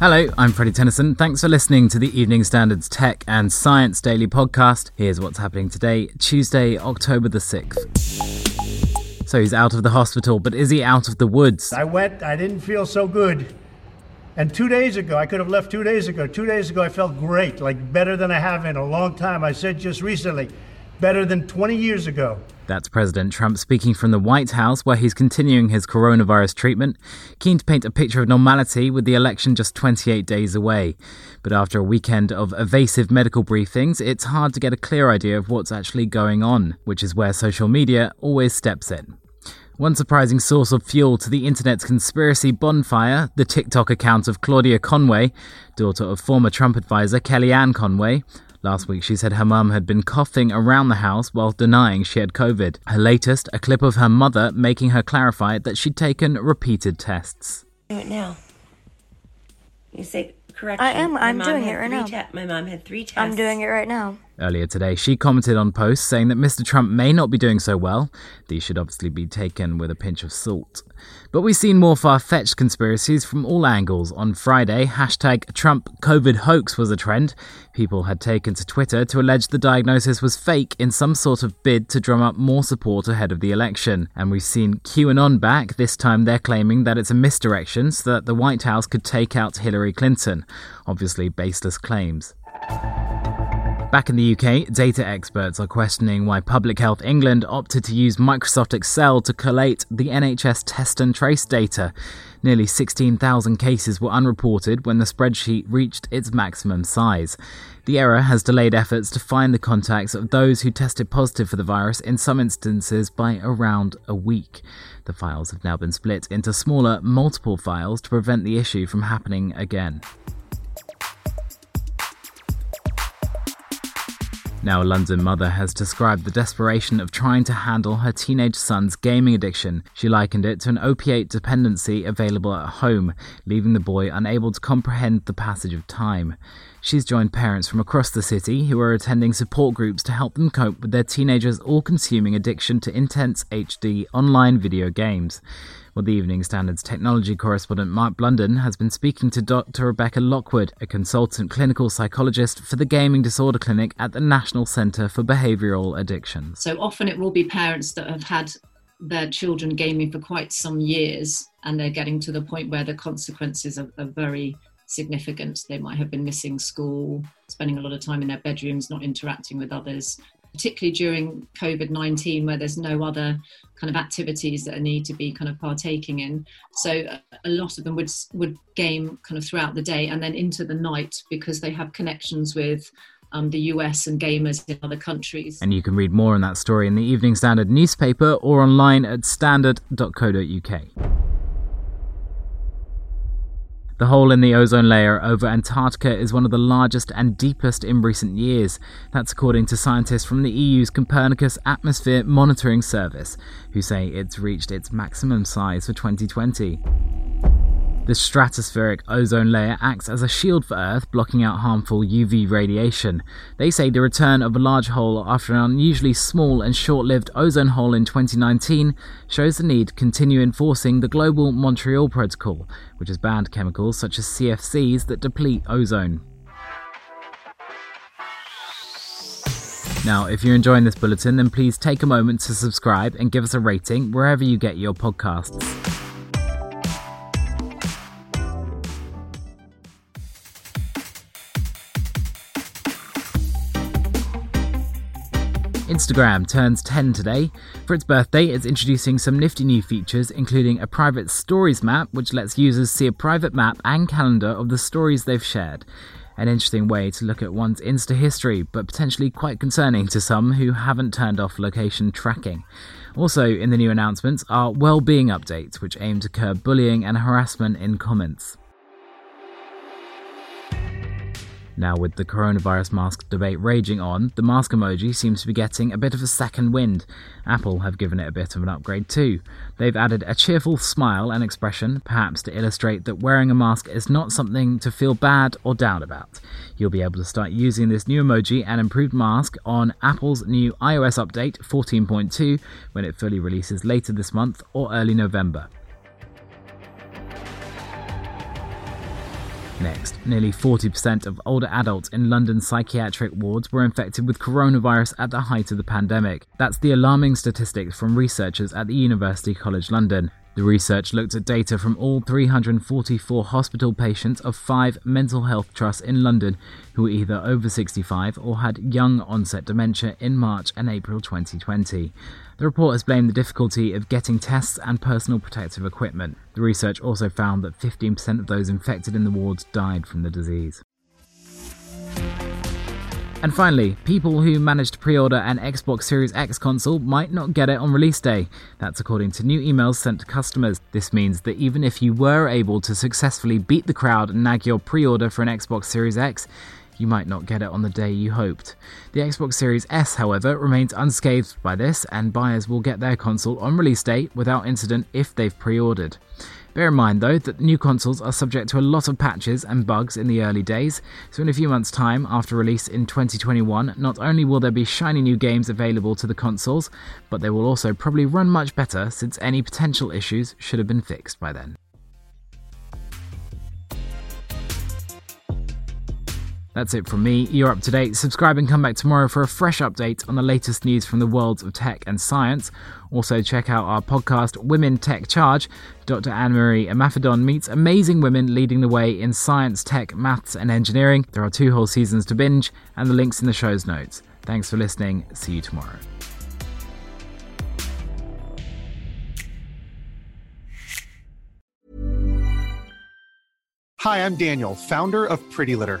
Hello, I'm Freddie Tennyson. Thanks for listening to the Evening Standards Tech and Science Daily podcast. Here's what's happening today, Tuesday, October the 6th. So he's out of the hospital, but is he out of the woods? I went, I didn't feel so good. And two days ago, I could have left two days ago. Two days ago, I felt great, like better than I have in a long time. I said just recently, better than 20 years ago. That's President Trump speaking from the White House, where he's continuing his coronavirus treatment, keen to paint a picture of normality with the election just 28 days away. But after a weekend of evasive medical briefings, it's hard to get a clear idea of what's actually going on, which is where social media always steps in. One surprising source of fuel to the internet's conspiracy bonfire, the TikTok account of Claudia Conway, daughter of former Trump advisor Kellyanne Conway, Last week, she said her mum had been coughing around the house while denying she had COVID. Her latest, a clip of her mother making her clarify that she'd taken repeated tests. Do it now. You say correction. I am. I'm doing it right now. te- my mom had three tests. I'm doing it right now. Earlier today, she commented on posts saying that Mr. Trump may not be doing so well. These should obviously be taken with a pinch of salt. But we've seen more far fetched conspiracies from all angles. On Friday, hashtag Trump COVID hoax was a trend. People had taken to Twitter to allege the diagnosis was fake in some sort of bid to drum up more support ahead of the election. And we've seen QAnon back. This time they're claiming that it's a misdirection so that the White House could take out Hillary Clinton. Obviously, baseless claims. Back in the UK, data experts are questioning why Public Health England opted to use Microsoft Excel to collate the NHS test and trace data. Nearly 16,000 cases were unreported when the spreadsheet reached its maximum size. The error has delayed efforts to find the contacts of those who tested positive for the virus in some instances by around a week. The files have now been split into smaller, multiple files to prevent the issue from happening again. Now, a London mother has described the desperation of trying to handle her teenage son's gaming addiction. She likened it to an opiate dependency available at home, leaving the boy unable to comprehend the passage of time. She's joined parents from across the city who are attending support groups to help them cope with their teenager's all consuming addiction to intense HD online video games. Well, the Evening Standards technology correspondent Mark Blunden has been speaking to Dr. Rebecca Lockwood, a consultant clinical psychologist for the Gaming Disorder Clinic at the National Centre for Behavioural Addictions. So often it will be parents that have had their children gaming for quite some years and they're getting to the point where the consequences are, are very significant. They might have been missing school, spending a lot of time in their bedrooms, not interacting with others, particularly during COVID 19, where there's no other kind of activities that need to be kind of partaking in. So a lot of them would, would game kind of throughout the day and then into the night because they have connections with um, the US and gamers in other countries. And you can read more on that story in the Evening Standard newspaper or online at standard.co.uk. The hole in the ozone layer over Antarctica is one of the largest and deepest in recent years. That's according to scientists from the EU's Copernicus Atmosphere Monitoring Service, who say it's reached its maximum size for 2020. The stratospheric ozone layer acts as a shield for Earth, blocking out harmful UV radiation. They say the return of a large hole after an unusually small and short lived ozone hole in 2019 shows the need to continue enforcing the global Montreal Protocol, which has banned chemicals such as CFCs that deplete ozone. Now, if you're enjoying this bulletin, then please take a moment to subscribe and give us a rating wherever you get your podcasts. Instagram turns 10 today. For its birthday, it's introducing some nifty new features, including a private stories map, which lets users see a private map and calendar of the stories they've shared. An interesting way to look at one's Insta history, but potentially quite concerning to some who haven't turned off location tracking. Also, in the new announcements are well-being updates, which aim to curb bullying and harassment in comments. Now, with the coronavirus mask debate raging on, the mask emoji seems to be getting a bit of a second wind. Apple have given it a bit of an upgrade too. They've added a cheerful smile and expression, perhaps to illustrate that wearing a mask is not something to feel bad or down about. You'll be able to start using this new emoji and improved mask on Apple's new iOS update 14.2 when it fully releases later this month or early November. Next, nearly 40% of older adults in London's psychiatric wards were infected with coronavirus at the height of the pandemic. That's the alarming statistics from researchers at the University College London. The research looked at data from all 344 hospital patients of five mental health trusts in London who were either over 65 or had young onset dementia in March and April 2020. The report has blamed the difficulty of getting tests and personal protective equipment. The research also found that 15% of those infected in the wards died from the disease. And finally, people who managed to pre order an Xbox Series X console might not get it on release day. That's according to new emails sent to customers. This means that even if you were able to successfully beat the crowd and nag your pre order for an Xbox Series X, you might not get it on the day you hoped. The Xbox Series S, however, remains unscathed by this, and buyers will get their console on release date without incident if they've pre ordered. Bear in mind, though, that new consoles are subject to a lot of patches and bugs in the early days, so in a few months' time after release in 2021, not only will there be shiny new games available to the consoles, but they will also probably run much better since any potential issues should have been fixed by then. That's it from me. You're up to date. Subscribe and come back tomorrow for a fresh update on the latest news from the worlds of tech and science. Also, check out our podcast, Women Tech Charge. Dr. Anne Marie Imafidon meets amazing women leading the way in science, tech, maths, and engineering. There are two whole seasons to binge, and the links in the show's notes. Thanks for listening. See you tomorrow. Hi, I'm Daniel, founder of Pretty Litter.